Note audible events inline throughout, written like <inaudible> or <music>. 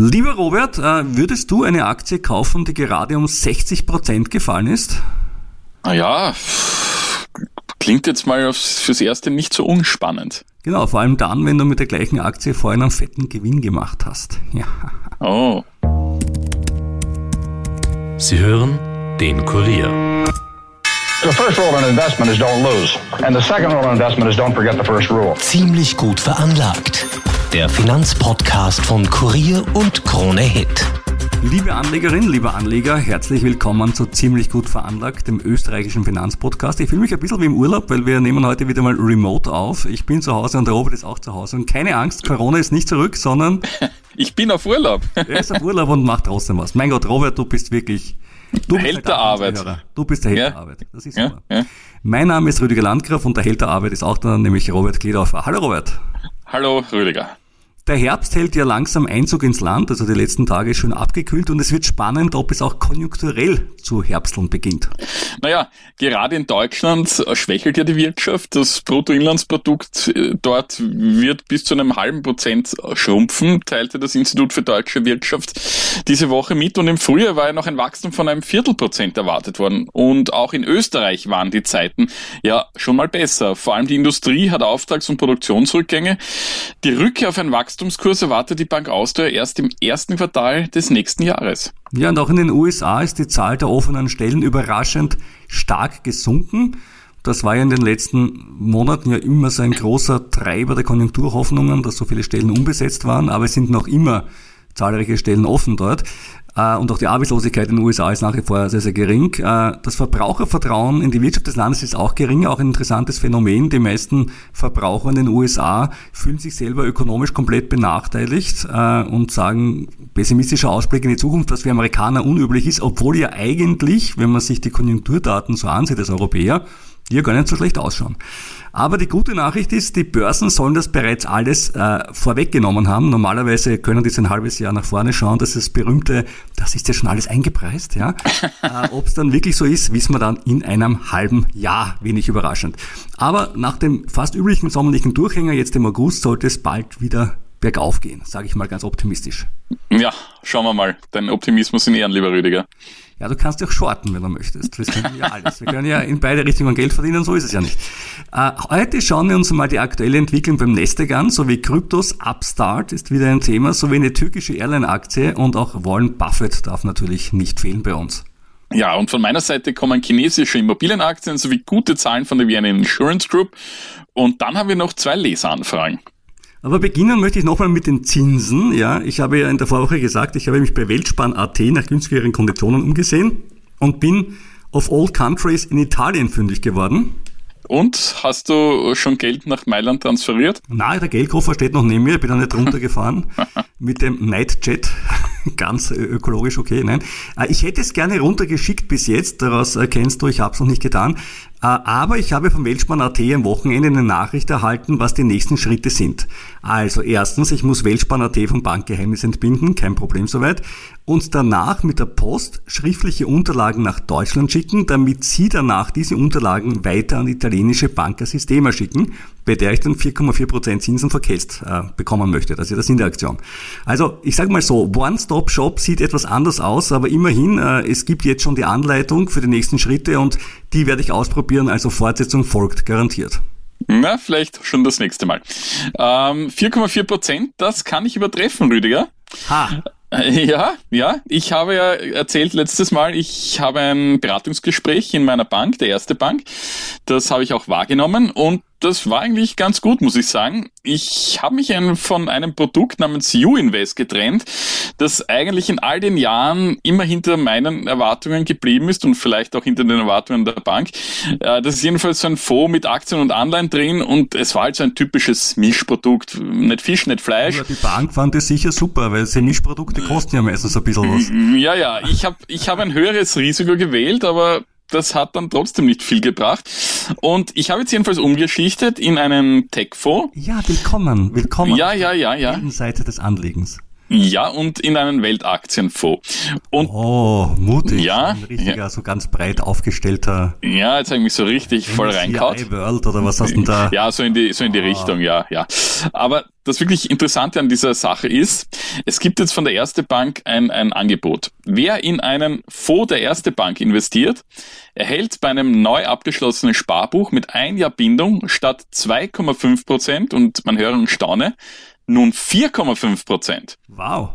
Lieber Robert, äh, würdest du eine Aktie kaufen, die gerade um 60 Prozent gefallen ist? Naja, klingt jetzt mal fürs Erste nicht so unspannend. Genau, vor allem dann, wenn du mit der gleichen Aktie vorhin einen fetten Gewinn gemacht hast. <laughs> Ja. Oh. Sie hören den Kurier. The first rule in investment is don't lose. And the second rule in investment is don't forget the first rule. Ziemlich gut veranlagt. Der Finanzpodcast von Kurier und Krone Hit. Liebe Anlegerin, lieber Anleger, herzlich willkommen zu Ziemlich gut veranlagt, dem österreichischen Finanzpodcast. Ich fühle mich ein bisschen wie im Urlaub, weil wir nehmen heute wieder mal remote auf. Ich bin zu Hause und der Robert ist auch zu Hause. Und keine Angst, Corona ist nicht zurück, sondern... <laughs> Ich bin auf Urlaub. er ist auf Urlaub und macht trotzdem was. Mein Gott, Robert, du bist wirklich... Du der Held der Arbeit. Du bist der Held ja. der Arbeit. Das ist super. Ja, ja. Mein Name ist Rüdiger Landgraf und der Held der Arbeit ist auch da, nämlich Robert Kledorfer. Hallo Robert. Hallo Rüdiger. Der Herbst hält ja langsam Einzug ins Land, also die letzten Tage schön abgekühlt und es wird spannend, ob es auch konjunkturell zu herbsteln beginnt. Naja, gerade in Deutschland schwächelt ja die Wirtschaft. Das Bruttoinlandsprodukt äh, dort wird bis zu einem halben Prozent schrumpfen, teilte das Institut für deutsche Wirtschaft diese Woche mit und im Frühjahr war ja noch ein Wachstum von einem Viertelprozent erwartet worden. Und auch in Österreich waren die Zeiten ja schon mal besser. Vor allem die Industrie hat Auftrags- und Produktionsrückgänge. Die Rückkehr auf ein Wachstum Wachstumskurs erwartet die Bank Austria erst im ersten Quartal des nächsten Jahres. Ja, und auch in den USA ist die Zahl der offenen Stellen überraschend stark gesunken. Das war ja in den letzten Monaten ja immer so ein großer Treiber der Konjunkturhoffnungen, dass so viele Stellen unbesetzt waren, aber es sind noch immer zahlreiche Stellen offen dort. Äh, und auch die Arbeitslosigkeit in den USA ist nach wie vor sehr, sehr gering. Äh, das Verbrauchervertrauen in die Wirtschaft des Landes ist auch gering, auch ein interessantes Phänomen. Die meisten Verbraucher in den USA fühlen sich selber ökonomisch komplett benachteiligt äh, und sagen, pessimistischer Ausblick in die Zukunft, was für Amerikaner unüblich ist, obwohl ja eigentlich, wenn man sich die Konjunkturdaten so ansieht als Europäer, die gar nicht so schlecht ausschauen. Aber die gute Nachricht ist, die Börsen sollen das bereits alles äh, vorweggenommen haben. Normalerweise können die ein halbes Jahr nach vorne schauen, dass das berühmte, das ist ja schon alles eingepreist, ja. <laughs> äh, Ob es dann wirklich so ist, wissen wir dann in einem halben Jahr, wenig überraschend. Aber nach dem fast üblichen sommerlichen Durchhänger jetzt im August sollte es bald wieder bergauf gehen, sage ich mal ganz optimistisch. Ja, schauen wir mal. Dein Optimismus in Ehren, lieber Rüdiger. Ja, du kannst ja auch shorten, wenn du möchtest. Das können wir ja alles. Wir können ja in beide Richtungen Geld verdienen, so ist es ja nicht. Äh, heute schauen wir uns mal die aktuelle Entwicklung beim Nestec an, sowie Kryptos Upstart ist wieder ein Thema, sowie eine türkische Airline-Aktie und auch Warren Buffett darf natürlich nicht fehlen bei uns. Ja, und von meiner Seite kommen chinesische Immobilienaktien sowie gute Zahlen von der Vienna Insurance Group. Und dann haben wir noch zwei Leseranfragen. Aber beginnen möchte ich nochmal mit den Zinsen. Ja, ich habe ja in der Vorwoche gesagt, ich habe mich bei Weltspann.at nach günstigeren Konditionen umgesehen und bin of all countries in Italien fündig geworden. Und hast du schon Geld nach Mailand transferiert? Nein, der Geldkoffer steht noch neben mir, ich bin da nicht <laughs> runtergefahren mit dem Nightjet. <laughs> Ganz ökologisch okay, nein. Äh, ich hätte es gerne runtergeschickt bis jetzt, daraus erkennst du, ich habe es noch nicht getan. Äh, aber ich habe vom Weltspann.at am Wochenende eine Nachricht erhalten, was die nächsten Schritte sind. Also erstens, ich muss Weltspann.at vom Bankgeheimnis entbinden, kein Problem soweit. Und danach mit der Post schriftliche Unterlagen nach Deutschland schicken, damit Sie danach diese Unterlagen weiter an italienische Banca Sistema schicken, bei der ich dann 4,4% Zinsen verkäst äh, bekommen möchte. Das ist ja der Sinn der Aktion. Also ich sage mal so, One-Stop-Shop sieht etwas anders aus, aber immerhin, äh, es gibt jetzt schon die Anleitung für die nächsten Schritte und die werde ich ausprobieren, also Fortsetzung folgt garantiert. Na, vielleicht schon das nächste Mal. Ähm, 4,4 Prozent, das kann ich übertreffen, Rüdiger. Ha. Ja, ja. Ich habe ja erzählt letztes Mal, ich habe ein Beratungsgespräch in meiner Bank, der erste Bank. Das habe ich auch wahrgenommen und das war eigentlich ganz gut, muss ich sagen. Ich habe mich von einem Produkt namens U-Invest getrennt, das eigentlich in all den Jahren immer hinter meinen Erwartungen geblieben ist und vielleicht auch hinter den Erwartungen der Bank. Äh, das ist jedenfalls so ein Fonds mit Aktien und Anleihen drin und es war halt so ein typisches Mischprodukt. Nicht Fisch, nicht Fleisch. Aber die Bank fand das sicher super, weil diese Mischprodukte kosten ja meistens ein bisschen was. Ja, ja. Ich habe ich hab ein höheres Risiko gewählt, aber das hat dann trotzdem nicht viel gebracht. Und ich habe jetzt jedenfalls umgeschichtet in einen Tech-Fonds. Ja, willkommen, willkommen. Ja, ja, ja, ja. Seite des Anlegens. Ja, und in einen Weltaktienfonds. Und oh, mutig. Ja. Ein richtiger, ja. so ganz breit aufgestellter. Ja, jetzt habe ich mich so richtig voll reinkaut. World oder was hast du denn da? Ja, so in die, so in die oh. Richtung, ja, ja. Aber das wirklich Interessante an dieser Sache ist, es gibt jetzt von der Erste Bank ein, ein Angebot. Wer in einen Fonds der Erste Bank investiert, erhält bei einem neu abgeschlossenen Sparbuch mit ein Jahr Bindung statt 2,5 Prozent und man höre und staune, nun 4,5 Prozent. Wow.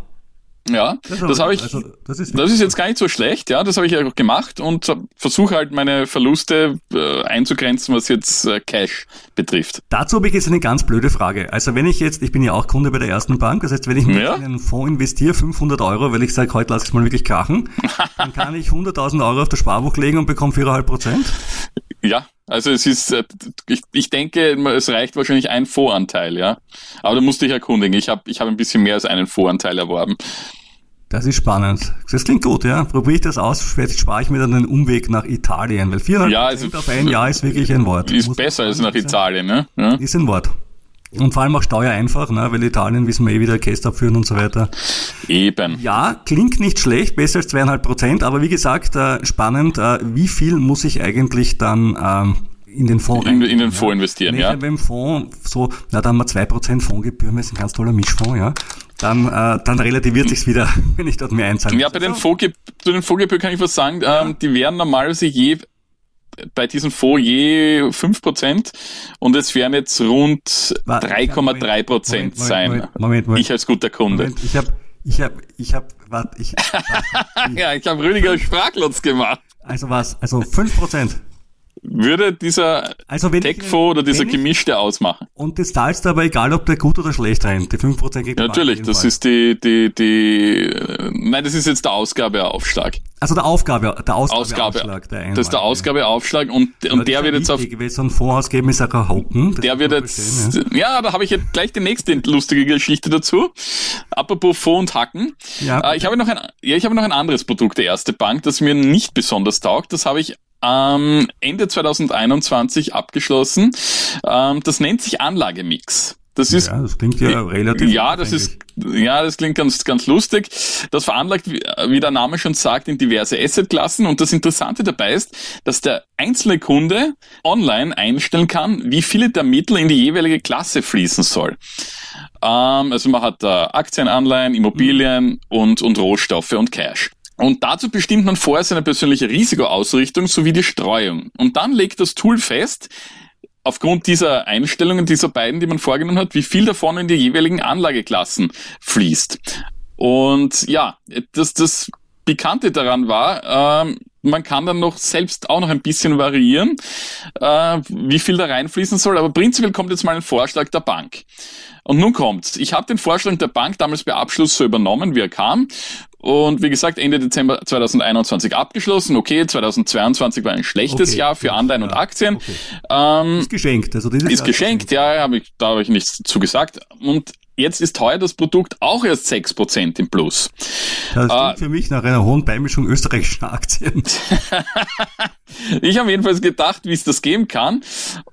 Ja, das, das habe ich. Also, das, ist das ist jetzt gar nicht so schlecht, ja, das habe ich auch gemacht und versuche halt meine Verluste äh, einzugrenzen, was jetzt äh, Cash betrifft. Dazu habe ich jetzt eine ganz blöde Frage. Also wenn ich jetzt, ich bin ja auch Kunde bei der ersten Bank, das heißt, wenn ich ja. in einen Fonds investiere, 500 Euro, weil ich sage, heute lasse ich es mal wirklich krachen, dann kann ich 100.000 Euro auf das Sparbuch legen und bekomme 4,5 Prozent? <laughs> Ja, also es ist, äh, ich, ich denke, es reicht wahrscheinlich ein Voranteil, ja. Aber da musste ich erkundigen. Ich habe ich hab ein bisschen mehr als einen Voranteil erworben. Das ist spannend. Das klingt gut, ja. Probiere ich das aus, vielleicht spare ich mir dann den Umweg nach Italien, weil 400 ja, also, auf ein Jahr ist wirklich ein Wort. Ist besser als nach Italien, ne? Ja. Ist ein Wort. Und vor allem auch Steuer einfach, ne? weil Italien wissen wir eh wieder Käst abführen und so weiter. Eben. Ja, klingt nicht schlecht, besser als zweieinhalb Prozent, aber wie gesagt, äh, spannend, äh, wie viel muss ich eigentlich dann ähm, in den Fonds in, in den Fonds ja? investieren, Wenn ja. Wenn Fonds so, na, da haben wir zwei Prozent Fondsgebühren, das ist ein ganz toller Mischfonds, ja. Dann, äh, dann relativiert sich's wieder, <laughs> wenn ich dort mehr einzahle. Ja, bei den den Fondsgebühren kann ich was sagen, ähm, die werden normalerweise je bei diesem Fonds je 5% und es werden jetzt rund 3,3 Prozent sein. Moment, Moment, Moment, Ich als guter Kunde. Moment, ich habe, ich habe, ich habe, warte, <laughs> ich. ja, ich habe Rüdiger sprachlos gemacht. Also was? Also 5 Prozent? Würde dieser also Techfo oder dieser gemischte ausmachen. Und das zahlst du aber egal, ob der gut oder schlecht rennt. Die 5% geht ja, Natürlich, das Fall. ist die, die, die, nein, das ist jetzt der Ausgabeaufschlag. Also der Aufgabe, der Ausgabeaufschlag, der Das ist der Ausgabeaufschlag und, und der wird jetzt auf. Wenn so ein Fonds ausgeben, ist auch Hocken. Der wird jetzt, ja. ja, da habe ich jetzt gleich die nächste lustige Geschichte dazu. Apropos Fonds und Hacken. Ja, äh, ich habe noch ein, ja, ich habe noch ein anderes Produkt der Erste Bank, das mir nicht besonders taugt. Das habe ich ähm, Ende 2021 abgeschlossen. Ähm, das nennt sich Anlagemix. Das ist, ja, das klingt ja relativ. Ja, das ist, ja, das klingt ganz, ganz lustig. Das veranlagt, wie der Name schon sagt, in diverse Assetklassen. Und das Interessante dabei ist, dass der einzelne Kunde online einstellen kann, wie viele der Mittel in die jeweilige Klasse fließen soll. Ähm, also man hat äh, Aktien, Anleihen, Immobilien und, und Rohstoffe und Cash. Und dazu bestimmt man vorher seine persönliche Risikoausrichtung sowie die Streuung. Und dann legt das Tool fest, aufgrund dieser Einstellungen dieser beiden, die man vorgenommen hat, wie viel davon in die jeweiligen Anlageklassen fließt. Und ja, das, das Bekannte daran war, ähm, man kann dann noch selbst auch noch ein bisschen variieren, äh, wie viel da reinfließen soll. Aber prinzipiell kommt jetzt mal ein Vorschlag der Bank. Und nun kommt's. Ich habe den Vorschlag der Bank damals bei Abschluss so übernommen, wie er kam. Und wie gesagt, Ende Dezember 2021 abgeschlossen. Okay, 2022 war ein schlechtes okay, Jahr für Anleihen ja, und Aktien. Okay. Ähm, ist geschenkt. Also dieses ist Jahr geschenkt, ja, hab ich, da habe ich nichts zu gesagt. Und Jetzt ist heuer das Produkt auch erst 6% im Plus. Das klingt äh, für mich nach einer hohen Beimischung österreichischer Aktien. <laughs> ich habe jedenfalls gedacht, wie es das geben kann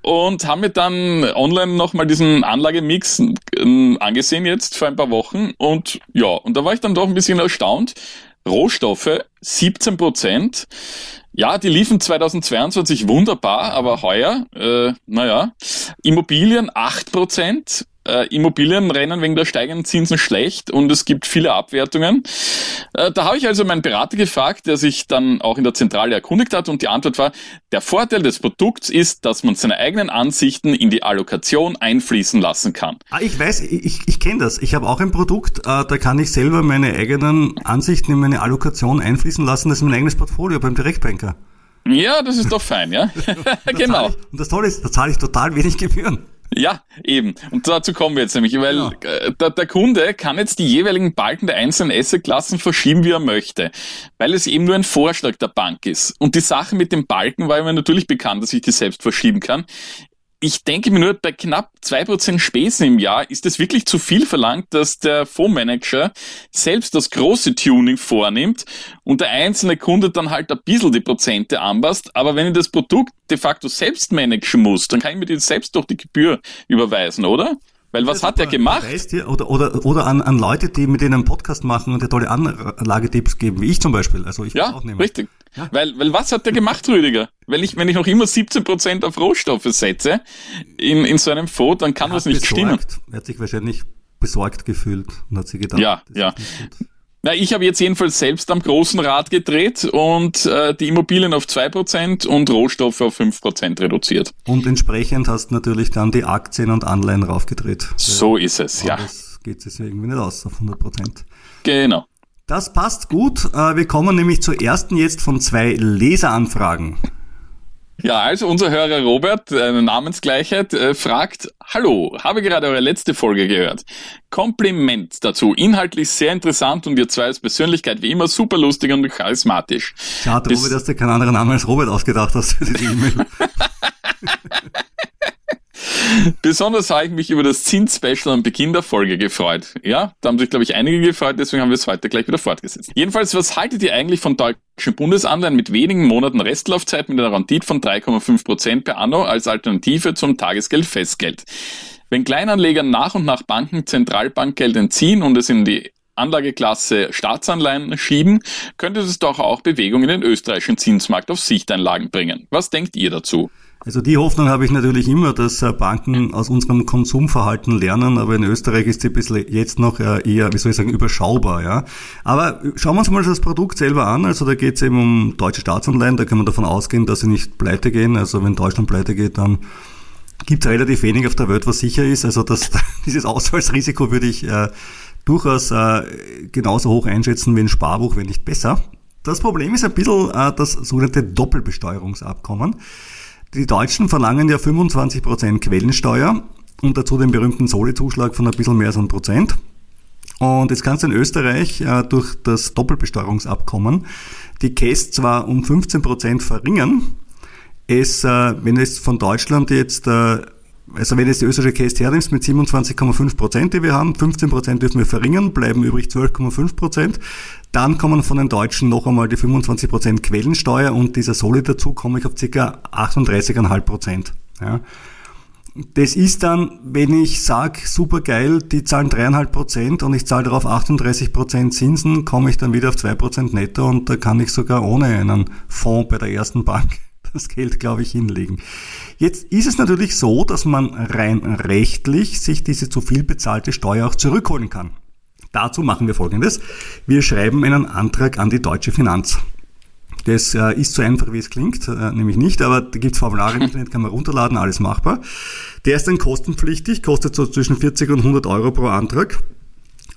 und habe mir dann online nochmal diesen Anlagemix ähm, angesehen jetzt vor ein paar Wochen und ja, und da war ich dann doch ein bisschen erstaunt. Rohstoffe 17% Ja, die liefen 2022 wunderbar, aber heuer, äh, naja, Immobilien 8 äh, Immobilien rennen wegen der steigenden Zinsen schlecht und es gibt viele Abwertungen. Äh, da habe ich also meinen Berater gefragt, der sich dann auch in der Zentrale erkundigt hat und die Antwort war, der Vorteil des Produkts ist, dass man seine eigenen Ansichten in die Allokation einfließen lassen kann. Ah, ich weiß, ich, ich kenne das. Ich habe auch ein Produkt, äh, da kann ich selber meine eigenen Ansichten in meine Allokation einfließen lassen. Das ist mein eigenes Portfolio beim Direktbanker. Ja, das ist doch fein, ja. <laughs> <laughs> genau. Ich, und das Tolle ist, da zahle ich total wenig Gebühren. Ja, eben. Und dazu kommen wir jetzt nämlich, weil ja. Äh, der, der, Kunde kann jetzt die jeweiligen Balken der einzelnen Assetklassen verschieben, wie er möchte, weil es eben nur ein Vorschlag der Bank ist. Und die Sache mit dem Balken war immer natürlich bekannt, dass ich die selbst verschieben kann ich denke mir nur, bei knapp zwei Prozent Spesen im Jahr ist es wirklich zu viel verlangt, dass der Fondsmanager selbst das große Tuning vornimmt und der einzelne Kunde dann halt ein bisschen die Prozente anpasst. Aber wenn ich das Produkt de facto selbst managen muss, dann kann ich mir das selbst durch die Gebühr überweisen, oder? Weil was ja, hat er gemacht? Weißt du, oder oder, oder an, an Leute, die mit denen einen Podcast machen und dir tolle Anlagetipps geben, wie ich zum Beispiel. Also ich ja, auch nehmen. richtig. Ja. Weil, weil was hat der gemacht, Rüdiger? Weil ich, wenn ich noch immer 17% auf Rohstoffe setze in, in so einem Fonds, dann kann er was nicht besorgt. stimmen. Er hat sich wahrscheinlich besorgt gefühlt und hat sich gedacht, ja, ja. Na, ich habe jetzt jedenfalls selbst am großen Rad gedreht und äh, die Immobilien auf 2% und Rohstoffe auf 5% reduziert. Und entsprechend hast du natürlich dann die Aktien und Anleihen raufgedreht. So ist es, ja. Das geht es ja irgendwie nicht aus auf 100%. Genau. Das passt gut. Äh, wir kommen nämlich zur ersten jetzt von zwei Leseranfragen. Ja, also unser Hörer Robert, eine Namensgleichheit, äh, fragt, Hallo, habe gerade eure letzte Folge gehört. Kompliment dazu, inhaltlich sehr interessant und ihr zwei als Persönlichkeit wie immer super lustig und charismatisch. Schade, Robert, dass du keinen anderen Namen als Robert ausgedacht hast für die E-Mail. <laughs> <laughs> Besonders habe ich mich über das Zins-Special am Beginn der Folge gefreut. Ja, da haben sich, glaube ich, einige gefreut, deswegen haben wir es heute gleich wieder fortgesetzt. Jedenfalls, was haltet ihr eigentlich von deutschen Bundesanleihen mit wenigen Monaten Restlaufzeit mit einer Rendite von 3,5 Prozent per anno als Alternative zum Tagesgeld Festgeld? Wenn Kleinanleger nach und nach Banken Zentralbankgeld entziehen und es in die Anlageklasse Staatsanleihen schieben, könnte es doch auch Bewegung in den österreichischen Zinsmarkt auf Sichteinlagen bringen. Was denkt ihr dazu? Also die Hoffnung habe ich natürlich immer, dass äh, Banken aus unserem Konsumverhalten lernen, aber in Österreich ist sie ein bisschen jetzt noch äh, eher, wie soll ich sagen, überschaubar. Ja. Aber schauen wir uns mal das Produkt selber an. Also da geht es eben um deutsche Staatsanleihen, da kann man davon ausgehen, dass sie nicht pleite gehen. Also wenn Deutschland pleite geht, dann gibt es relativ wenig auf der Welt, was sicher ist. Also das, <laughs> dieses Ausfallsrisiko würde ich äh, durchaus äh, genauso hoch einschätzen wie ein Sparbuch, wenn nicht besser. Das Problem ist ein bisschen äh, das sogenannte Doppelbesteuerungsabkommen. Die Deutschen verlangen ja 25% Quellensteuer und dazu den berühmten Soli-Zuschlag von ein bisschen mehr als ein Prozent. Und jetzt kannst du in Österreich äh, durch das Doppelbesteuerungsabkommen die Käst zwar um 15% verringern, es, äh, wenn es von Deutschland jetzt äh, also wenn jetzt die österreichische Case hernimmst mit 27,5 Prozent, die wir haben, 15 Prozent dürfen wir verringern, bleiben übrig 12,5 Prozent. Dann kommen von den Deutschen noch einmal die 25 Prozent Quellensteuer und dieser Soli dazu komme ich auf ca. 38,5 Prozent. Ja. Das ist dann, wenn ich sage, super geil, die zahlen dreieinhalb Prozent und ich zahle darauf 38 Prozent Zinsen, komme ich dann wieder auf zwei Prozent netto und da kann ich sogar ohne einen Fonds bei der ersten Bank <laughs> das Geld, glaube ich, hinlegen. Jetzt ist es natürlich so, dass man rein rechtlich sich diese zu viel bezahlte Steuer auch zurückholen kann. Dazu machen wir Folgendes. Wir schreiben einen Antrag an die deutsche Finanz. Das äh, ist so einfach, wie es klingt, äh, nämlich nicht, aber da gibt es Formulare im <laughs> Internet, kann man runterladen, alles machbar. Der ist dann kostenpflichtig, kostet so zwischen 40 und 100 Euro pro Antrag.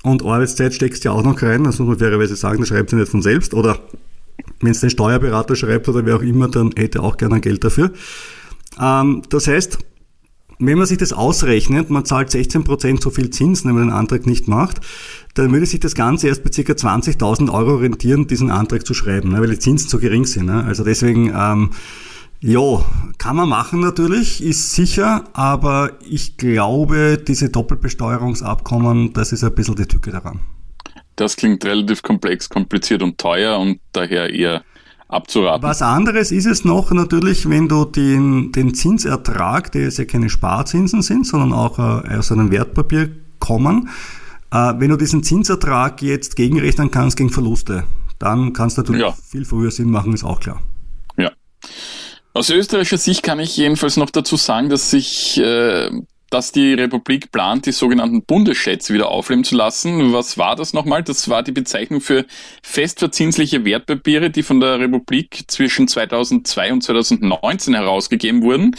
Und Arbeitszeit steckst du ja auch noch rein, das muss man fairerweise sagen, das schreibt sie nicht von selbst. Oder wenn es den Steuerberater schreibt oder wer auch immer, dann hätte er auch gerne Geld dafür. Ähm, das heißt, wenn man sich das ausrechnet, man zahlt 16% so viel Zinsen, wenn man den Antrag nicht macht, dann würde sich das Ganze erst bei ca. 20.000 Euro rentieren, diesen Antrag zu schreiben, ne, weil die Zinsen zu gering sind. Ne. Also deswegen, ähm, ja, kann man machen natürlich, ist sicher, aber ich glaube, diese Doppelbesteuerungsabkommen, das ist ein bisschen die Tücke daran. Das klingt relativ komplex, kompliziert und teuer und daher eher abzuraten. Was anderes ist es noch natürlich, wenn du den, den Zinsertrag, der jetzt ja keine Sparzinsen sind, sondern auch äh, aus einem Wertpapier kommen, äh, wenn du diesen Zinsertrag jetzt gegenrechnen kannst gegen Verluste, dann kann es natürlich ja. viel früher Sinn machen, ist auch klar. Ja. Aus österreichischer Sicht kann ich jedenfalls noch dazu sagen, dass sich äh, dass die Republik plant, die sogenannten Bundesschätze wieder aufleben zu lassen. Was war das nochmal? Das war die Bezeichnung für festverzinsliche Wertpapiere, die von der Republik zwischen 2002 und 2019 herausgegeben wurden.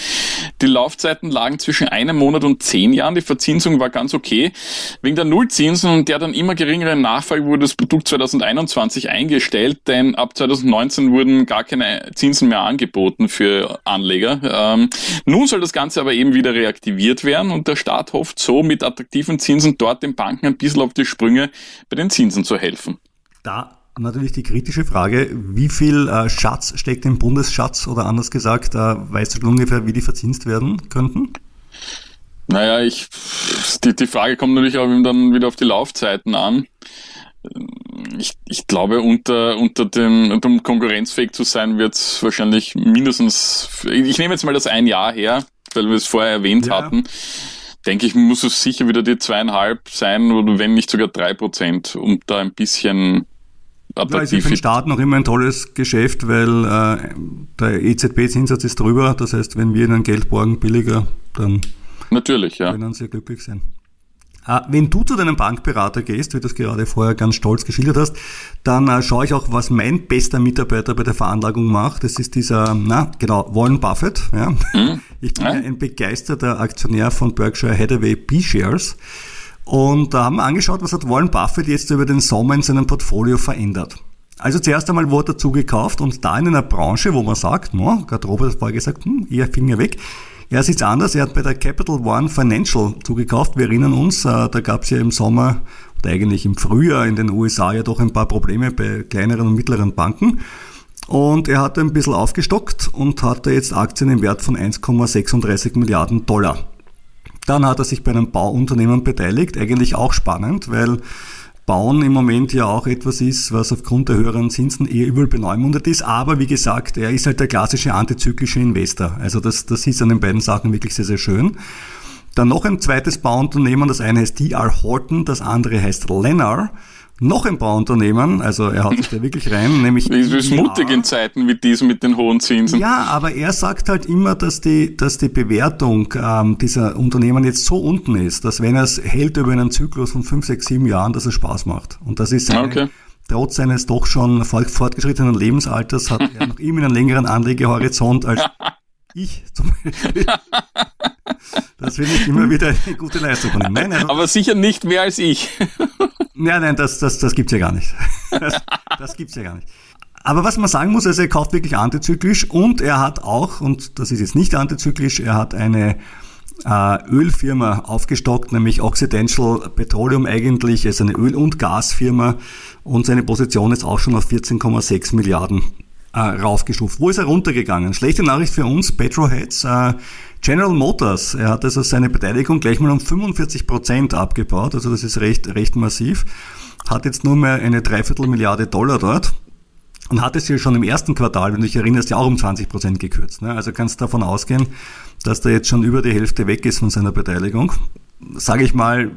Die Laufzeiten lagen zwischen einem Monat und zehn Jahren. Die Verzinsung war ganz okay. Wegen der Nullzinsen und der dann immer geringeren Nachfrage wurde das Produkt 2021 eingestellt, denn ab 2019 wurden gar keine Zinsen mehr angeboten für Anleger. Ähm, nun soll das Ganze aber eben wieder reaktiviert werden werden und der Staat hofft so mit attraktiven Zinsen dort den Banken ein bisschen auf die Sprünge bei den Zinsen zu helfen. Da natürlich die kritische Frage, wie viel äh, Schatz steckt im Bundesschatz oder anders gesagt, äh, weißt du ungefähr, wie die verzinst werden könnten? Naja, ich, die, die Frage kommt natürlich auch dann wieder auf die Laufzeiten an. Ich, ich glaube, unter, unter dem, um konkurrenzfähig zu sein, wird es wahrscheinlich mindestens, ich nehme jetzt mal das ein Jahr her, weil wir es vorher erwähnt ja. hatten. denke ich, muss es sicher wieder die zweieinhalb sein oder wenn nicht sogar drei Prozent, um da ein bisschen attraktiv. Ja, ist für den Staat noch immer ein tolles Geschäft, weil äh, der EZB-Zinssatz ist drüber. Das heißt, wenn wir ihnen Geld borgen billiger, dann Natürlich, ja. können sie glücklich sein. Äh, wenn du zu deinem Bankberater gehst, wie du es gerade vorher ganz stolz geschildert hast, dann äh, schaue ich auch, was mein bester Mitarbeiter bei der Veranlagung macht. Das ist dieser, na genau, Warren Buffett. Ja. Mhm. Ich bin ja. ein begeisterter Aktionär von Berkshire Hathaway B-Shares. Und da haben wir angeschaut, was hat Warren Buffett jetzt über den Sommer in seinem Portfolio verändert. Also zuerst einmal wurde er zugekauft und da in einer Branche, wo man sagt, no, gerade Robert hat vorher gesagt, hm, eher Finger weg. Er sieht anders, er hat bei der Capital One Financial zugekauft. Wir erinnern uns, äh, da gab es ja im Sommer oder eigentlich im Frühjahr in den USA ja doch ein paar Probleme bei kleineren und mittleren Banken. Und er hat ein bisschen aufgestockt und hatte jetzt Aktien im Wert von 1,36 Milliarden Dollar. Dann hat er sich bei einem Bauunternehmen beteiligt, eigentlich auch spannend, weil Bauen im Moment ja auch etwas ist, was aufgrund der höheren Zinsen eher übel beleumundet ist. Aber wie gesagt, er ist halt der klassische antizyklische Investor. Also das, das ist an den beiden Sachen wirklich sehr, sehr schön. Dann noch ein zweites Bauunternehmen, das eine heißt DR Horton, das andere heißt Lennar noch ein Bauunternehmen, also er hat sich da wirklich rein, <laughs> nämlich. Es ist mutig in Zeiten wie diesen mit den hohen Zinsen. Ja, aber er sagt halt immer, dass die, dass die Bewertung ähm, dieser Unternehmen jetzt so unten ist, dass wenn er es hält über einen Zyklus von fünf, sechs, sieben Jahren, dass es Spaß macht. Und das ist seine, okay. trotz seines doch schon fortgeschrittenen Lebensalters hat er <laughs> noch immer einen längeren Anlegehorizont als <laughs> ich zum Beispiel. Das finde ich immer wieder eine gute Leistung von ihm. Nein, also, Aber sicher nicht mehr als ich. Nein, nein, das, das, das gibt's ja gar nicht. Das, das gibt's ja gar nicht. Aber was man sagen muss, also er kauft wirklich antizyklisch und er hat auch, und das ist jetzt nicht antizyklisch, er hat eine äh, Ölfirma aufgestockt, nämlich Occidental Petroleum eigentlich, ist eine Öl- und Gasfirma und seine Position ist auch schon auf 14,6 Milliarden äh, raufgestuft. Wo ist er runtergegangen? Schlechte Nachricht für uns, Petroheads. Äh, General Motors, er hat also seine Beteiligung gleich mal um 45 Prozent abgebaut, also das ist recht, recht massiv, hat jetzt nur mehr eine Dreiviertelmilliarde Dollar dort und hat es ja schon im ersten Quartal, wenn du dich erinnerst, ja auch um 20 Prozent gekürzt. Ne? Also kannst davon ausgehen, dass der jetzt schon über die Hälfte weg ist von seiner Beteiligung. Sage ich mal,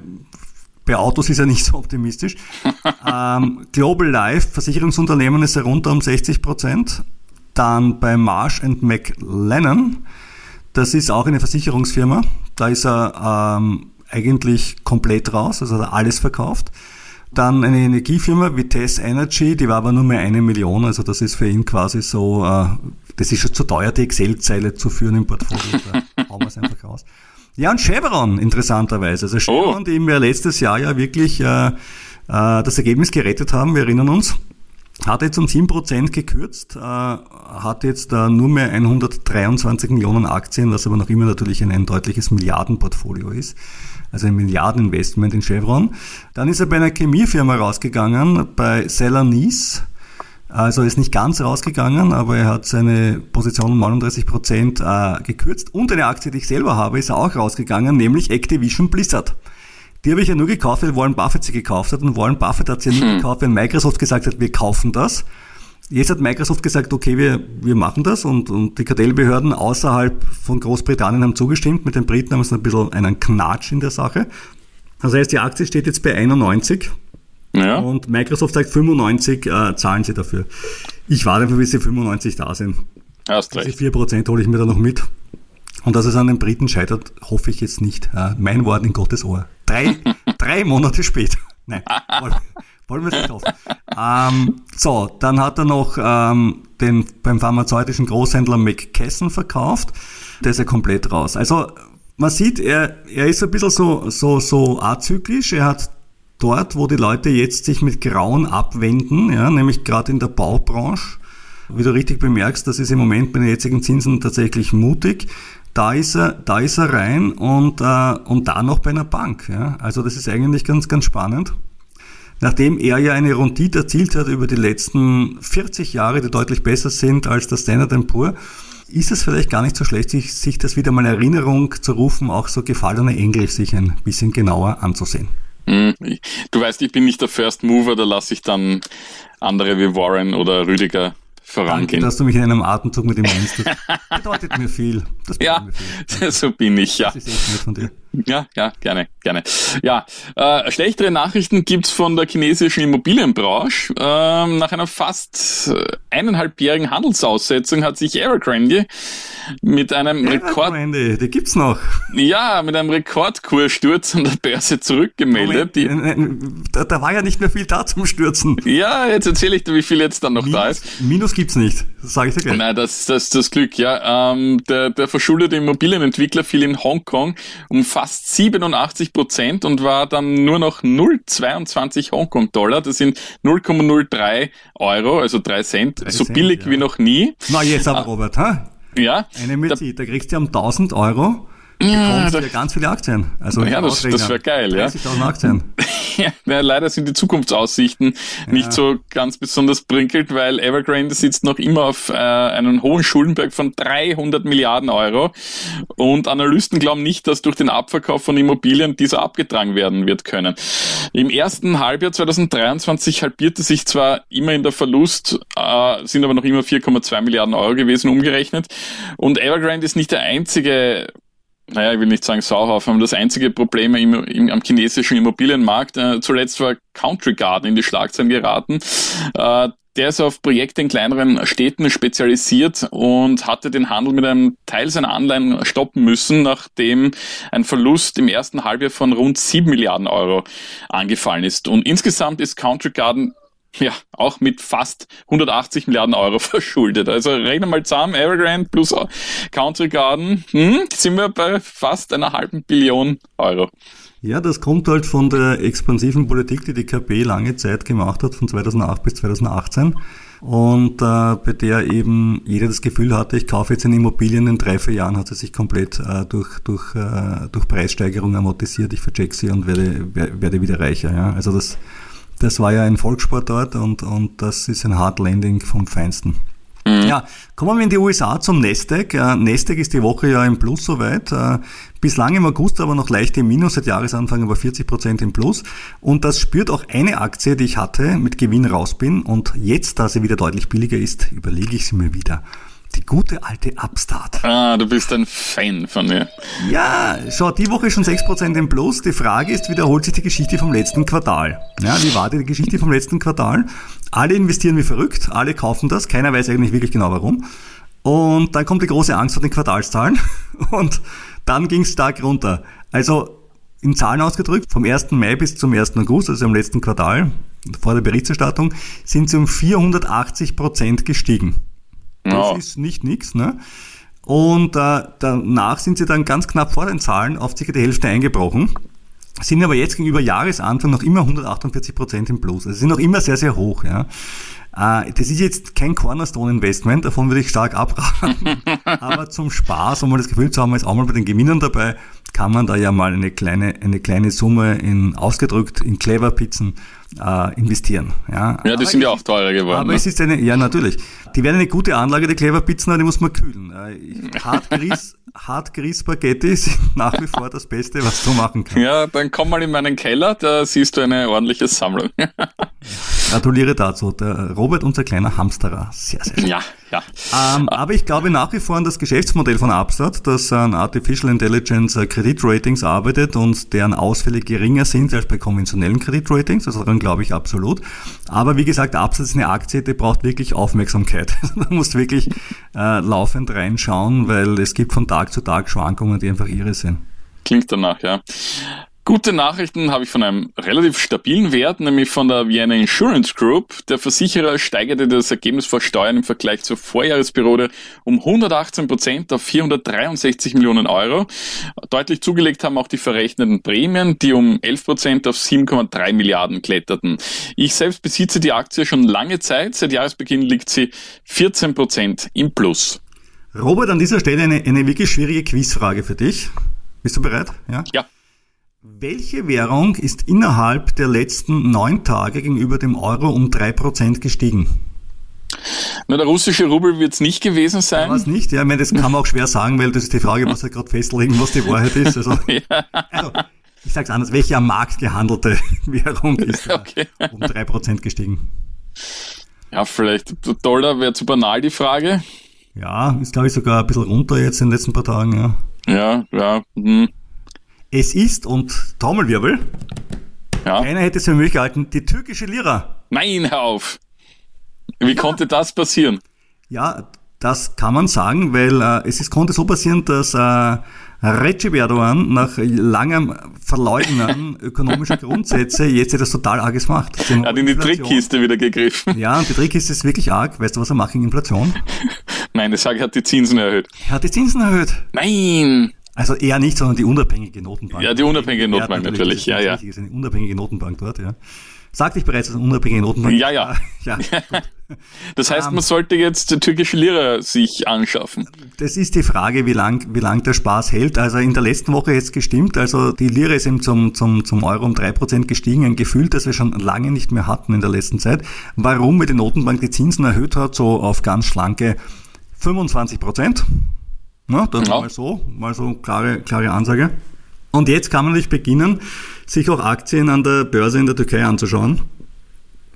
bei Autos ist er nicht so optimistisch. <laughs> ähm, Global Life, Versicherungsunternehmen, ist er runter um 60 Prozent. Dann bei Marsh McLennan, das ist auch eine Versicherungsfirma. Da ist er ähm, eigentlich komplett raus, also hat er alles verkauft. Dann eine Energiefirma, Vitesse Energy, die war aber nur mehr eine Million, also das ist für ihn quasi so, äh, das ist schon zu teuer, die Excel-Zeile zu führen im Portfolio, da <laughs> hauen wir es einfach raus. Ja, und Chevron, interessanterweise. Also Chevron, oh. die wir letztes Jahr ja wirklich äh, äh, das Ergebnis gerettet haben, wir erinnern uns, hat jetzt um 7% gekürzt, äh, hat jetzt äh, nur mehr 123 Millionen Aktien, was aber noch immer natürlich ein, ein deutliches Milliardenportfolio ist. Also ein Milliardeninvestment in Chevron. Dann ist er bei einer Chemiefirma rausgegangen, bei Celanese also ist nicht ganz rausgegangen, aber er hat seine Position um 39 Prozent äh, gekürzt. Und eine Aktie, die ich selber habe, ist auch rausgegangen, nämlich Activision Blizzard. Die habe ich ja nur gekauft, weil Warren Buffett sie gekauft hat. Und Warren Buffett hat sie ja nur hm. gekauft, wenn Microsoft gesagt hat, wir kaufen das. Jetzt hat Microsoft gesagt, okay, wir, wir machen das und, und die Kartellbehörden außerhalb von Großbritannien haben zugestimmt. Mit den Briten haben es ein bisschen einen Knatsch in der Sache. Das heißt, die Aktie steht jetzt bei 91 ja. Und Microsoft sagt 95 äh, zahlen sie dafür. Ich warte einfach, bis sie 95 da sind. Hast recht. Diese 4% hole ich mir da noch mit. Und dass es an den Briten scheitert, hoffe ich jetzt nicht. Äh, mein Wort in Gottes Ohr. Drei, <laughs> drei Monate später. <laughs> Nein, wollen, wollen wir es nicht hoffen. Ähm, so, dann hat er noch ähm, den beim pharmazeutischen Großhändler McKesson verkauft. Der ist ja komplett raus. Also man sieht, er, er ist ein bisschen so, so, so azyklisch. Er hat dort, wo die Leute jetzt sich mit Grauen abwenden, ja, nämlich gerade in der Baubranche, wie du richtig bemerkst, das ist im Moment bei den jetzigen Zinsen tatsächlich mutig. Da ist er, da ist er rein und, äh, und da noch bei einer Bank. Ja. Also das ist eigentlich ganz, ganz spannend. Nachdem er ja eine Rendite erzielt hat über die letzten 40 Jahre, die deutlich besser sind als der Standard Poor, ist es vielleicht gar nicht so schlecht, sich, sich das wieder mal in Erinnerung zu rufen, auch so gefallene Engel sich ein bisschen genauer anzusehen. Hm, du weißt, ich bin nicht der First Mover, da lasse ich dann andere wie Warren oder Rüdiger vorangehen. Danke, dass du mich in einem Atemzug mit ihm <laughs> nennst. Das bedeutet mir viel. Das bedeutet ja, mir viel. <laughs> so bin ich, ja. Das ist echt nett von dir. Ja, ja, gerne, gerne. Ja, äh, schlechtere Nachrichten gibt's von der chinesischen Immobilienbranche. Ähm, nach einer fast äh, eineinhalbjährigen Handelsaussetzung hat sich Evergrande mit einem Rekord... Evergrande, die gibt's noch. Ja, mit einem Rekordkurssturz an der Börse zurückgemeldet. Die, da, da, war ja nicht mehr viel da zum Stürzen. Ja, jetzt erzähle ich dir, wie viel jetzt dann noch Minus, da ist. Minus gibt's nicht, das sage ich dir gleich. Nein, das, das, das Glück, ja. Ähm, der, der verschuldete Immobilienentwickler fiel in Hongkong um fast 87 Prozent und war dann nur noch 0,22 Hongkong-Dollar. Das sind 0,03 Euro, also 3 Cent, 3 so Cent, billig ja. wie noch nie. Na, jetzt aber, Robert, ha? Ja. Eine Mütze, da, da kriegst du um 1000 Euro ja, da, ja ganz viele Aktien. Also ja, das, das wäre geil, ja. 30.000 Aktien. <laughs> ja, leider sind die Zukunftsaussichten ja. nicht so ganz besonders brinkelt, weil Evergrande sitzt noch immer auf äh, einem hohen Schuldenberg von 300 Milliarden Euro und Analysten glauben nicht, dass durch den Abverkauf von Immobilien dieser abgetragen werden wird können. Im ersten Halbjahr 2023 halbierte sich zwar immer in der Verlust, äh, sind aber noch immer 4,2 Milliarden Euro gewesen umgerechnet und Evergrande ist nicht der einzige naja, ich will nicht sagen Sauhaufen, aber das einzige Problem im, im, am chinesischen Immobilienmarkt. Äh, zuletzt war Country Garden in die Schlagzeilen geraten. Äh, der ist auf Projekte in kleineren Städten spezialisiert und hatte den Handel mit einem Teil seiner Anleihen stoppen müssen, nachdem ein Verlust im ersten Halbjahr von rund 7 Milliarden Euro angefallen ist. Und insgesamt ist Country Garden ja, auch mit fast 180 Milliarden Euro <laughs> verschuldet. Also rechnen mal zusammen, Evergrande plus Country Garden, hm, sind wir bei fast einer halben Billion Euro. Ja, das kommt halt von der expansiven Politik, die die KP lange Zeit gemacht hat, von 2008 bis 2018. Und äh, bei der eben jeder das Gefühl hatte, ich kaufe jetzt eine Immobilie, in drei, vier Jahren hat sie sich komplett äh, durch, durch, äh, durch Preissteigerung amortisiert, ich vercheck sie und werde, werde wieder reicher. Ja? Also das das war ja ein Volkssport dort und, und das ist ein Hard Landing vom Feinsten. Mhm. Ja, kommen wir in die USA zum Nasdaq. Äh, Nasdaq ist die Woche ja im Plus soweit. Äh, bislang im August aber noch leicht im Minus, seit Jahresanfang aber 40 Prozent im Plus. Und das spürt auch eine Aktie, die ich hatte, mit Gewinn raus bin. Und jetzt, da sie wieder deutlich billiger ist, überlege ich sie mir wieder. Die gute alte Upstart. Ah, du bist ein Fan von mir. Ja, schau, die Woche schon 6% im Plus. Die Frage ist, wiederholt sich die Geschichte vom letzten Quartal? Ja, wie war die Geschichte vom letzten Quartal? Alle investieren wie verrückt, alle kaufen das, keiner weiß eigentlich wirklich genau warum. Und dann kommt die große Angst vor den Quartalszahlen <laughs> und dann ging es stark runter. Also in Zahlen ausgedrückt, vom 1. Mai bis zum 1. August, also im letzten Quartal, vor der Berichterstattung, sind sie um 480 Prozent gestiegen. Das oh. ist nicht nix, ne? Und äh, danach sind sie dann ganz knapp vor den Zahlen auf circa die Hälfte eingebrochen, sind aber jetzt gegenüber Jahresanfang noch immer 148 Prozent im Plus. Also sind noch immer sehr, sehr hoch. Ja. Äh, das ist jetzt kein Cornerstone-Investment, davon würde ich stark abraten. <laughs> aber zum Spaß, um mal das Gefühl zu haben, ist auch mal bei den Gewinnern dabei, kann man da ja mal eine kleine, eine kleine Summe in ausgedrückt in Clever Pizzen äh, investieren. Ja, ja die aber sind ja auch teurer geworden. Aber ne? es ist eine, ja natürlich. Die werden eine gute Anlage, die Clever Pizzen, aber die muss man kühlen. Äh, Hartgrieß, <laughs> Hartgrieß Spaghetti sind nach wie vor das Beste, was du machen kannst. Ja, dann komm mal in meinen Keller, da siehst du eine ordentliche Sammlung. <laughs> Gratuliere dazu. Der Robert, unser kleiner Hamsterer. Sehr, sehr schön. Ja, ja. Ähm, aber ich glaube nach wie vor an das Geschäftsmodell von Upstart, das an Artificial Intelligence äh, Kreditratings arbeitet und deren Ausfälle geringer sind als bei konventionellen Kreditratings. Also daran glaube ich absolut. Aber wie gesagt, Upstart ist eine Aktie, die braucht wirklich Aufmerksamkeit. <laughs> Man muss wirklich äh, laufend reinschauen, weil es gibt von Tag zu Tag Schwankungen, die einfach irre sind. Klingt danach, ja. Gute Nachrichten habe ich von einem relativ stabilen Wert, nämlich von der Vienna Insurance Group. Der Versicherer steigerte das Ergebnis vor Steuern im Vergleich zur Vorjahresperiode um 118 Prozent auf 463 Millionen Euro. Deutlich zugelegt haben auch die verrechneten Prämien, die um 11 Prozent auf 7,3 Milliarden kletterten. Ich selbst besitze die Aktie schon lange Zeit. Seit Jahresbeginn liegt sie 14 Prozent im Plus. Robert, an dieser Stelle eine, eine wirklich schwierige Quizfrage für dich. Bist du bereit? Ja. ja. Welche Währung ist innerhalb der letzten neun Tage gegenüber dem Euro um drei Prozent gestiegen? Na, der russische Rubel wird es nicht gewesen sein. Was nicht, ja, ich meine, das kann man auch schwer sagen, weil das ist die Frage, was wir gerade festlegen, was die Wahrheit ist. Also, <laughs> ja. also ich sage es anders, welche am Markt gehandelte <laughs> Währung ist okay. um drei Prozent gestiegen? Ja, vielleicht Dollar wäre zu banal die Frage. Ja, ist glaube ich sogar ein bisschen runter jetzt in den letzten paar Tagen, ja. Ja, ja. Hm. Es ist, und Trommelwirbel, Ja. keiner hätte es für möglich gehalten, die türkische Lira. Nein, hör auf. Wie konnte das passieren? Ja, das kann man sagen, weil äh, es ist, konnte so passieren, dass äh, Recep Erdogan nach langem Verleugnen <laughs> ökonomischer Grundsätze jetzt etwas total Arges macht. Er hat in die. Trickkiste wieder gegriffen. Ja, und die Trickkiste ist wirklich arg. Weißt du, was er macht gegen Inflation? <laughs> Nein, ich sage, er hat die Zinsen erhöht. Er hat die Zinsen erhöht. Nein! Also er nicht, sondern die unabhängige Notenbank. Ja, die unabhängige Ja, Notenbank natürlich. das Ja, ja. wichtig, ist eine unabhängige Notenbank dort, ja. Sagte ich bereits, eine unabhängige Notenbank. Ja, ja. <laughs> ja. <laughs> Das heißt, Ähm. man sollte jetzt die türkische Lira sich anschaffen. Das ist die Frage, wie lang, wie lang der Spaß hält. Also in der letzten Woche jetzt gestimmt. Also die Lira ist eben zum, zum, zum Euro um drei Prozent gestiegen. Ein Gefühl, das wir schon lange nicht mehr hatten in der letzten Zeit. Warum? Weil die Notenbank die Zinsen erhöht hat, so auf ganz schlanke 25 Prozent. Na, das Ja. mal so, mal so klare, klare Ansage. Und jetzt kann man natürlich beginnen, sich auch Aktien an der Börse in der Türkei anzuschauen.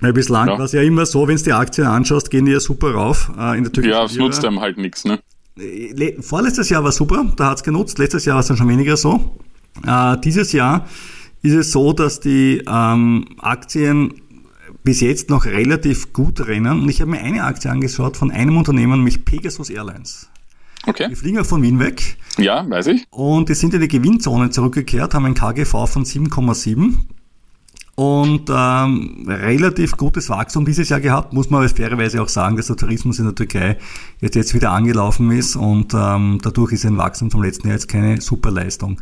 Weil bislang Ja. war es ja immer so, wenn du die Aktien anschaust, gehen die ja super rauf äh, in der Türkei. Ja, es nutzt einem halt nichts, ne? Le- Vorletztes Jahr war super, da hat's genutzt. Letztes Jahr war es dann schon weniger so. Äh, dieses Jahr ist es so, dass die ähm, Aktien bis jetzt noch relativ gut rennen. Und ich habe mir eine Aktie angeschaut von einem Unternehmen, nämlich Pegasus Airlines. Okay. Die fliegen auch von Wien weg Ja, weiß ich. und die sind in die Gewinnzone zurückgekehrt, haben ein KGV von 7,7 und ähm, relativ gutes Wachstum dieses Jahr gehabt, muss man aber fairerweise auch sagen, dass der Tourismus in der Türkei jetzt, jetzt wieder angelaufen ist und ähm, dadurch ist ein Wachstum vom letzten Jahr jetzt keine super Leistung.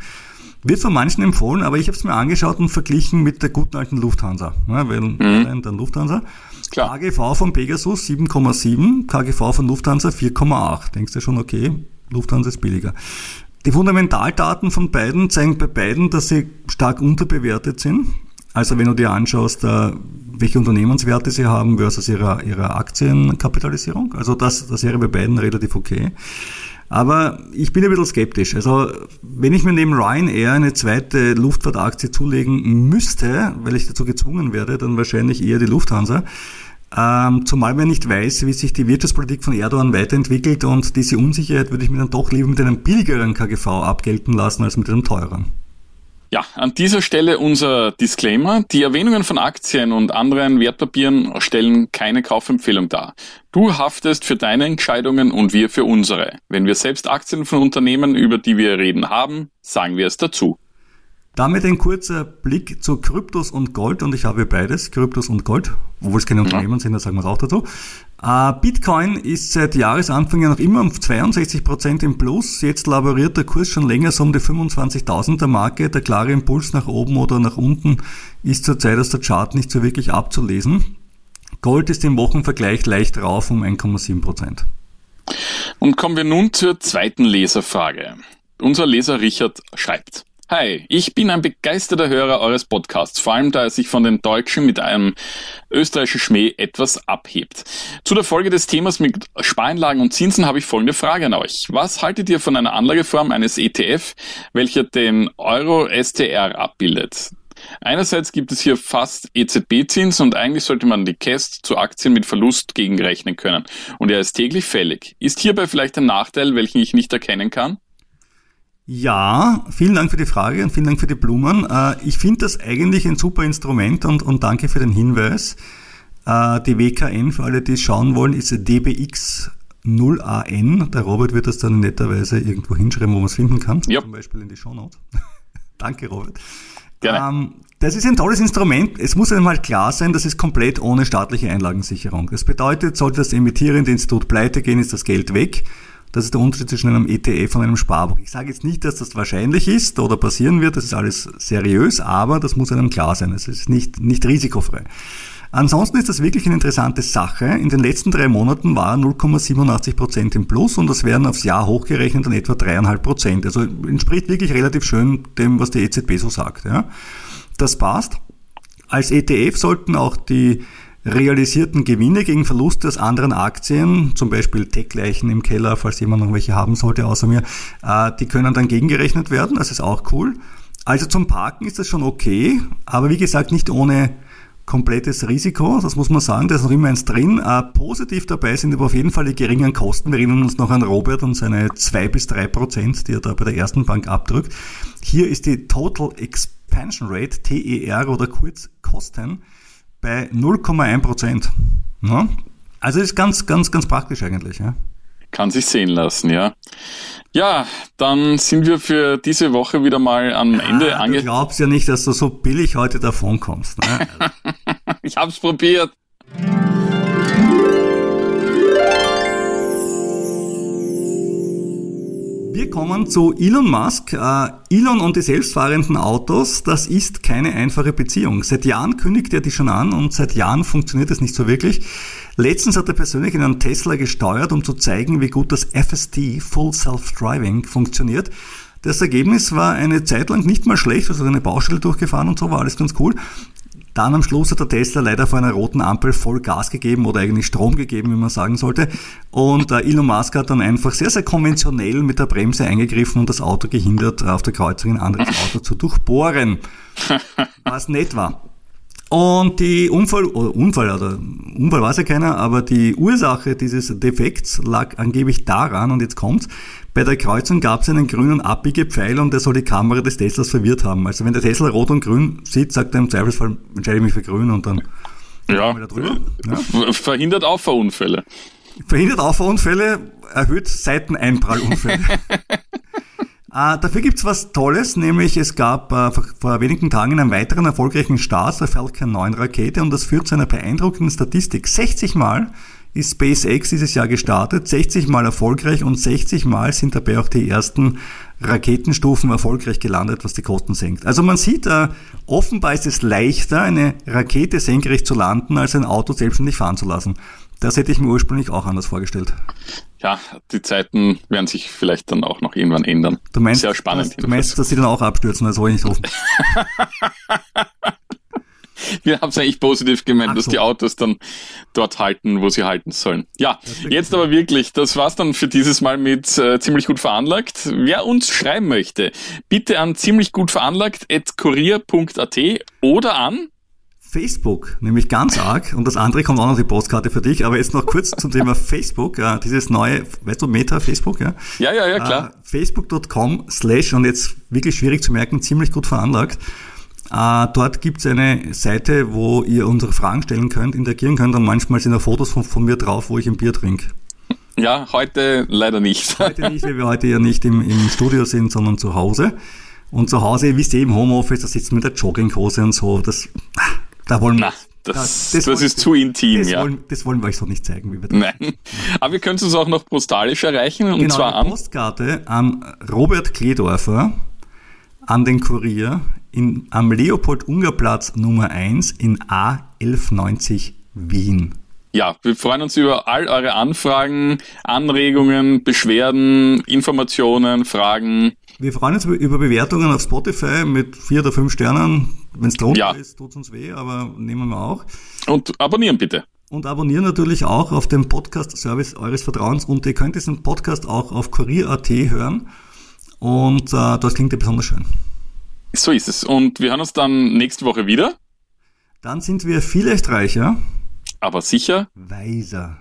Wird von manchen empfohlen, aber ich habe es mir angeschaut und verglichen mit der guten alten Lufthansa. Ja, weil Airline, dann Lufthansa. Klar. KGV von Pegasus 7,7, KGV von Lufthansa 4,8. Denkst du schon, okay, Lufthansa ist billiger. Die Fundamentaldaten von beiden zeigen bei beiden, dass sie stark unterbewertet sind. Also wenn du dir anschaust, äh, welche Unternehmenswerte sie haben versus ihre, ihre Aktienkapitalisierung. Also das, das wäre bei beiden relativ okay. Aber ich bin ein bisschen skeptisch. Also wenn ich mir neben Ryanair eine zweite Luftfahrtaktie zulegen müsste, weil ich dazu gezwungen werde, dann wahrscheinlich eher die Lufthansa. Ähm, zumal man nicht weiß, wie sich die Wirtschaftspolitik von Erdogan weiterentwickelt und diese Unsicherheit würde ich mir dann doch lieber mit einem billigeren KGV abgelten lassen als mit einem teuren. Ja, an dieser Stelle unser Disclaimer. Die Erwähnungen von Aktien und anderen Wertpapieren stellen keine Kaufempfehlung dar. Du haftest für deine Entscheidungen und wir für unsere. Wenn wir selbst Aktien von Unternehmen, über die wir reden haben, sagen wir es dazu. Damit ein kurzer Blick zu Kryptos und Gold und ich habe beides, Kryptos und Gold, obwohl es keine Unternehmen sind, da sagen wir es auch dazu. Äh, Bitcoin ist seit Jahresanfang ja noch immer um 62% im Plus. Jetzt laboriert der Kurs schon länger so um die 25.000er Marke. Der klare Impuls nach oben oder nach unten ist zurzeit aus der Chart nicht so wirklich abzulesen. Gold ist im Wochenvergleich leicht rauf um 1,7%. Und kommen wir nun zur zweiten Leserfrage. Unser Leser Richard schreibt. Hi, ich bin ein begeisterter Hörer eures Podcasts, vor allem da er sich von den Deutschen mit einem österreichischen Schmäh etwas abhebt. Zu der Folge des Themas mit Spareinlagen und Zinsen habe ich folgende Frage an euch. Was haltet ihr von einer Anlageform eines ETF, welcher den Euro STR abbildet? Einerseits gibt es hier fast EZB-Zins und eigentlich sollte man die Cast zu Aktien mit Verlust gegenrechnen können. Und er ist täglich fällig. Ist hierbei vielleicht ein Nachteil, welchen ich nicht erkennen kann? Ja, vielen Dank für die Frage und vielen Dank für die Blumen. Äh, Ich finde das eigentlich ein super Instrument und, und danke für den Hinweis. Äh, Die WKN, für alle, die es schauen wollen, ist DBX 0AN. Der Robert wird das dann netterweise irgendwo hinschreiben, wo man es finden kann. Ja. Zum Beispiel in die Shownotes. <laughs> danke, Robert. Gerne. Ähm, das ist ein tolles Instrument. Es muss einem halt klar sein, das ist komplett ohne staatliche Einlagensicherung. Das bedeutet, sollte das emittierende Institut pleite gehen, ist das Geld weg. Das ist der Unterschied zwischen einem ETF und einem Sparbuch. Ich sage jetzt nicht, dass das wahrscheinlich ist oder passieren wird, das ist alles seriös, aber das muss einem klar sein. Es ist nicht, nicht risikofrei. Ansonsten ist das wirklich eine interessante Sache. In den letzten drei Monaten war 0,87 Prozent im Plus und das wären aufs Jahr hochgerechnet dann etwa dreieinhalb Prozent. Also entspricht wirklich relativ schön dem, was die EZB so sagt. Ja. Das passt. Als ETF sollten auch die realisierten Gewinne gegen Verluste aus anderen Aktien, zum Beispiel Tech-Leichen im Keller, falls jemand noch welche haben sollte außer mir, äh, die können dann gegengerechnet werden. Das ist auch cool. Also zum Parken ist das schon okay, aber wie gesagt nicht ohne komplettes Risiko, das muss man sagen, da ist noch immer eins drin. Äh, positiv dabei sind aber auf jeden Fall die geringen Kosten. Wir erinnern uns noch an Robert und seine zwei bis drei Prozent, die er da bei der ersten Bank abdrückt. Hier ist die Total Expansion Rate, TER oder kurz Kosten, bei 0,1 Prozent. Ja? Also ist ganz, ganz, ganz praktisch eigentlich. Ja? Kann sich sehen lassen, ja. Ja, dann sind wir für diese Woche wieder mal am Ende ah, angekommen. Du glaubst ja nicht, dass du so billig heute davon kommst. Ne? <laughs> ich hab's probiert. Wir kommen zu Elon Musk. Uh, Elon und die selbstfahrenden Autos, das ist keine einfache Beziehung. Seit Jahren kündigt er die schon an und seit Jahren funktioniert es nicht so wirklich. Letztens hat er persönlich in einen Tesla gesteuert, um zu zeigen, wie gut das FSD, Full Self-Driving, funktioniert. Das Ergebnis war eine Zeit lang nicht mal schlecht, also eine Baustelle durchgefahren und so, war alles ganz cool. Dann am Schluss hat der Tesla leider vor einer roten Ampel voll Gas gegeben oder eigentlich Strom gegeben, wie man sagen sollte. Und äh, Elon Musk hat dann einfach sehr, sehr konventionell mit der Bremse eingegriffen und das Auto gehindert, auf der Kreuzung ein anderes Auto zu durchbohren. <laughs> Was nett war. Und die Unfall, oder Unfall, oder Unfall weiß ja keiner, aber die Ursache dieses Defekts lag angeblich daran, und jetzt kommt's, bei der Kreuzung gab es einen grünen Abbiegepfeil und der soll die Kamera des Teslas verwirrt haben. Also wenn der Tesla rot und grün sieht, sagt er im Zweifelsfall, entscheide ich mich für grün und dann ja. wir da drüber. Ja. Verhindert Auffahrunfälle. Verhindert Auffahrunfälle, erhöht Seiteneinprallunfälle. <laughs> Äh, dafür gibt's was Tolles, nämlich es gab äh, vor, wenigen Tagen einen weiteren erfolgreichen Start der Falcon 9 Rakete und das führt zu einer beeindruckenden Statistik. 60 Mal ist SpaceX dieses Jahr gestartet, 60 Mal erfolgreich und 60 Mal sind dabei auch die ersten Raketenstufen erfolgreich gelandet, was die Kosten senkt. Also man sieht, äh, offenbar ist es leichter, eine Rakete senkrecht zu landen, als ein Auto selbstständig fahren zu lassen. Das hätte ich mir ursprünglich auch anders vorgestellt. Ja, die Zeiten werden sich vielleicht dann auch noch irgendwann ändern. Du meinst, Sehr spannend. Du meinst, dass sie dann auch abstürzen, das wollte ich nicht hoffen. <laughs> Wir haben es eigentlich positiv gemeint, so. dass die Autos dann dort halten, wo sie halten sollen. Ja, jetzt aber wirklich, das war's dann für dieses Mal mit äh, ziemlich gut veranlagt. Wer uns schreiben möchte, bitte an ziemlich gut veranlagt at kurier.at oder an Facebook, nämlich ganz arg. Und das andere kommt auch noch die Postkarte für dich. Aber jetzt noch kurz zum Thema <laughs> Facebook. Äh, dieses neue, weißt du, Meta Facebook, ja? Ja, ja, ja, klar. Äh, Facebook.com slash und jetzt wirklich schwierig zu merken, ziemlich gut veranlagt. Äh, dort gibt's eine Seite, wo ihr unsere Fragen stellen könnt, interagieren könnt und manchmal sind da Fotos von, von mir drauf, wo ich ein Bier trinke. Ja, heute leider nicht. <laughs> Heute nicht, weil wir heute ja nicht im, im Studio sind, sondern zu Hause. Und zu Hause, wisst ihr, im Homeoffice, da sitzt man mit der Jogginghose und so. Das, da wollen wir. das, das, das wollen, ist zu intim, das ja. Wollen, das wollen wir euch so nicht zeigen, wie wir das Nein. Aber wir können es auch noch postalisch erreichen. Und genau, zwar an. Postkarte an Robert Kledorfer, an den Kurier, in, am Leopold-Unger-Platz Nummer 1 in A1190 Wien. Ja, wir freuen uns über all eure Anfragen, Anregungen, Beschwerden, Informationen, Fragen. Wir freuen uns über Bewertungen auf Spotify mit vier oder fünf Sternen. Wenn es drunter ja. ist, tut uns weh, aber nehmen wir auch. Und abonnieren bitte. Und abonnieren natürlich auch auf dem Podcast-Service eures Vertrauens. Und ihr könnt diesen Podcast auch auf Kurier.at hören. Und äh, das klingt ja besonders schön. So ist es. Und wir hören uns dann nächste Woche wieder. Dann sind wir vielleicht reicher. Aber sicher. Weiser.